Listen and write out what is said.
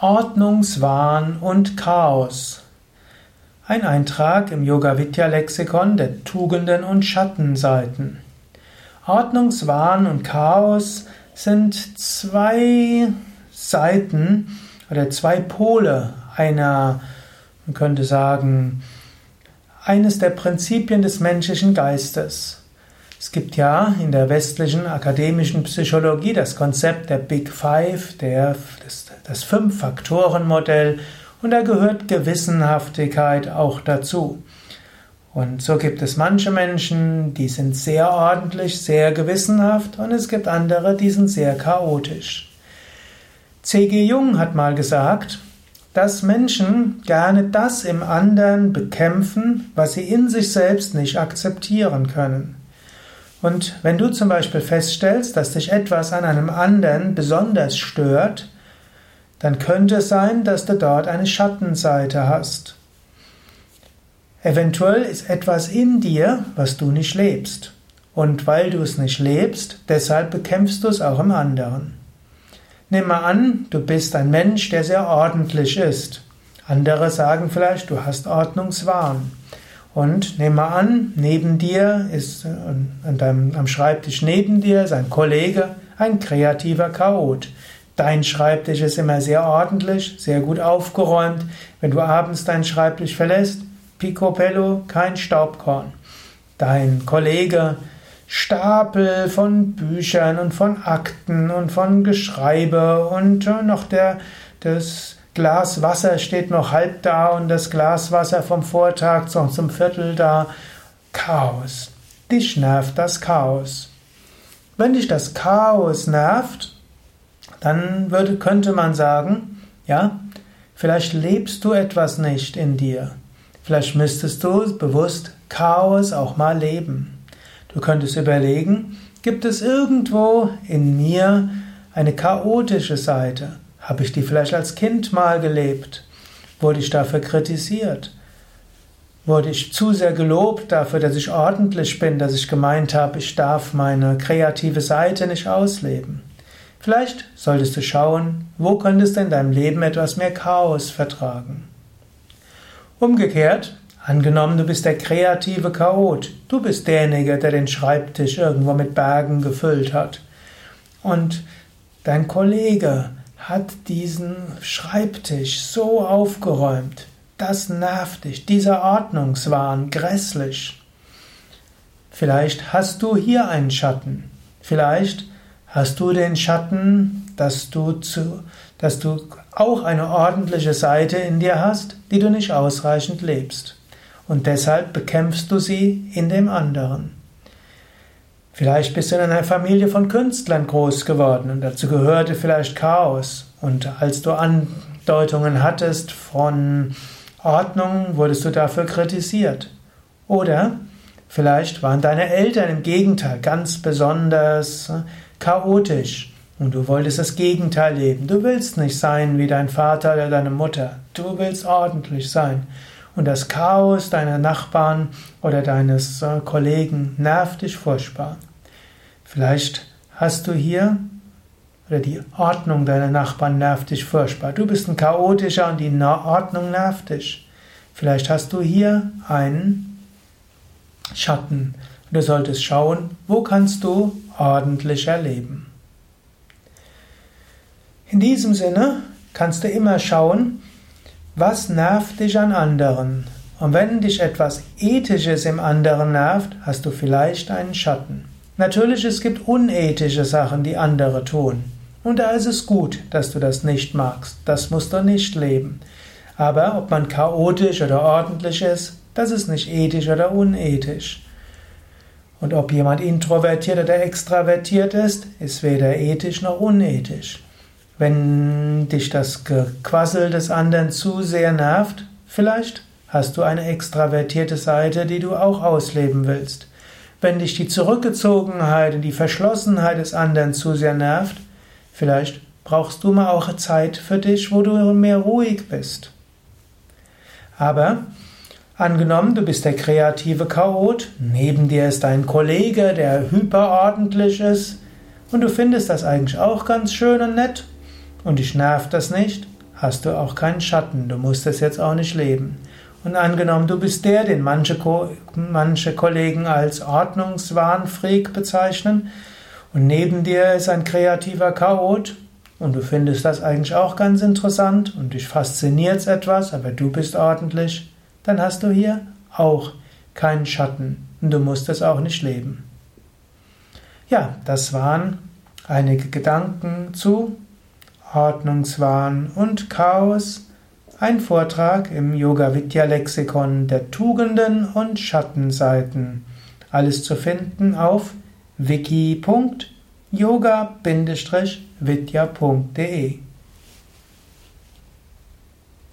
Ordnungswahn und Chaos. Ein Eintrag im Yoga Vidya Lexikon der Tugenden und Schattenseiten. Ordnungswahn und Chaos sind zwei Seiten oder zwei Pole einer, man könnte sagen, eines der Prinzipien des menschlichen Geistes. Es gibt ja in der westlichen akademischen Psychologie das Konzept der Big Five, der, das, das Fünf-Faktoren-Modell, und da gehört Gewissenhaftigkeit auch dazu. Und so gibt es manche Menschen, die sind sehr ordentlich, sehr gewissenhaft, und es gibt andere, die sind sehr chaotisch. C.G. Jung hat mal gesagt, dass Menschen gerne das im anderen bekämpfen, was sie in sich selbst nicht akzeptieren können. Und wenn du zum Beispiel feststellst, dass dich etwas an einem anderen besonders stört, dann könnte es sein, dass du dort eine Schattenseite hast. Eventuell ist etwas in dir, was du nicht lebst. Und weil du es nicht lebst, deshalb bekämpfst du es auch im anderen. Nimm mal an, du bist ein Mensch, der sehr ordentlich ist. Andere sagen vielleicht, du hast Ordnungswahn. Und nimm mal an, neben dir ist, äh, an deinem, am Schreibtisch neben dir ist ein Kollege, ein kreativer Chaot. Dein Schreibtisch ist immer sehr ordentlich, sehr gut aufgeräumt. Wenn du abends deinen Schreibtisch verlässt, picobello, kein Staubkorn. Dein Kollege, Stapel von Büchern und von Akten und von Geschreibe und äh, noch der, das Glas Wasser steht noch halb da und das Glas Wasser vom Vortag zum Viertel da. Chaos. Dich nervt das Chaos. Wenn dich das Chaos nervt, dann würde, könnte man sagen, ja, vielleicht lebst du etwas nicht in dir. Vielleicht müsstest du bewusst Chaos auch mal leben. Du könntest überlegen, gibt es irgendwo in mir eine chaotische Seite? Habe ich die vielleicht als Kind mal gelebt? Wurde ich dafür kritisiert? Wurde ich zu sehr gelobt dafür, dass ich ordentlich bin, dass ich gemeint habe, ich darf meine kreative Seite nicht ausleben? Vielleicht solltest du schauen, wo könntest du in deinem Leben etwas mehr Chaos vertragen. Umgekehrt, angenommen, du bist der kreative Chaot, du bist derjenige, der den Schreibtisch irgendwo mit Bergen gefüllt hat. Und dein Kollege hat diesen Schreibtisch so aufgeräumt. Das nervt dich, dieser Ordnungswahn, grässlich. Vielleicht hast du hier einen Schatten. Vielleicht hast du den Schatten, dass du, zu, dass du auch eine ordentliche Seite in dir hast, die du nicht ausreichend lebst. Und deshalb bekämpfst du sie in dem anderen. Vielleicht bist du in einer Familie von Künstlern groß geworden und dazu gehörte vielleicht Chaos. Und als du Andeutungen hattest von Ordnung, wurdest du dafür kritisiert. Oder vielleicht waren deine Eltern im Gegenteil ganz besonders äh, chaotisch und du wolltest das Gegenteil leben. Du willst nicht sein wie dein Vater oder deine Mutter. Du willst ordentlich sein. Und das Chaos deiner Nachbarn oder deines äh, Kollegen nervt dich furchtbar. Vielleicht hast du hier, oder die Ordnung deiner Nachbarn nervt dich furchtbar. Du bist ein chaotischer und die Ordnung nervt dich. Vielleicht hast du hier einen Schatten. Du solltest schauen, wo kannst du ordentlicher leben. In diesem Sinne kannst du immer schauen, was nervt dich an anderen. Und wenn dich etwas Ethisches im anderen nervt, hast du vielleicht einen Schatten. Natürlich, es gibt unethische Sachen, die andere tun. Und da ist es gut, dass du das nicht magst. Das musst du nicht leben. Aber ob man chaotisch oder ordentlich ist, das ist nicht ethisch oder unethisch. Und ob jemand introvertiert oder extravertiert ist, ist weder ethisch noch unethisch. Wenn dich das Gequassel des anderen zu sehr nervt, vielleicht hast du eine extravertierte Seite, die du auch ausleben willst. Wenn dich die Zurückgezogenheit und die Verschlossenheit des anderen zu sehr nervt, vielleicht brauchst du mal auch Zeit für dich, wo du mehr ruhig bist. Aber angenommen, du bist der kreative Chaot, neben dir ist ein Kollege, der hyperordentlich ist, und du findest das eigentlich auch ganz schön und nett, und dich nervt das nicht, hast du auch keinen Schatten, du musst es jetzt auch nicht leben. Und angenommen, du bist der, den manche, manche Kollegen als Ordnungswahnfreak bezeichnen, und neben dir ist ein kreativer Chaot, und du findest das eigentlich auch ganz interessant und dich fasziniert etwas, aber du bist ordentlich, dann hast du hier auch keinen Schatten und du musst es auch nicht leben. Ja, das waren einige Gedanken zu Ordnungswahn und Chaos. Ein Vortrag im Yoga Vidya Lexikon der Tugenden und Schattenseiten. Alles zu finden auf wiki.yoga-vidya.de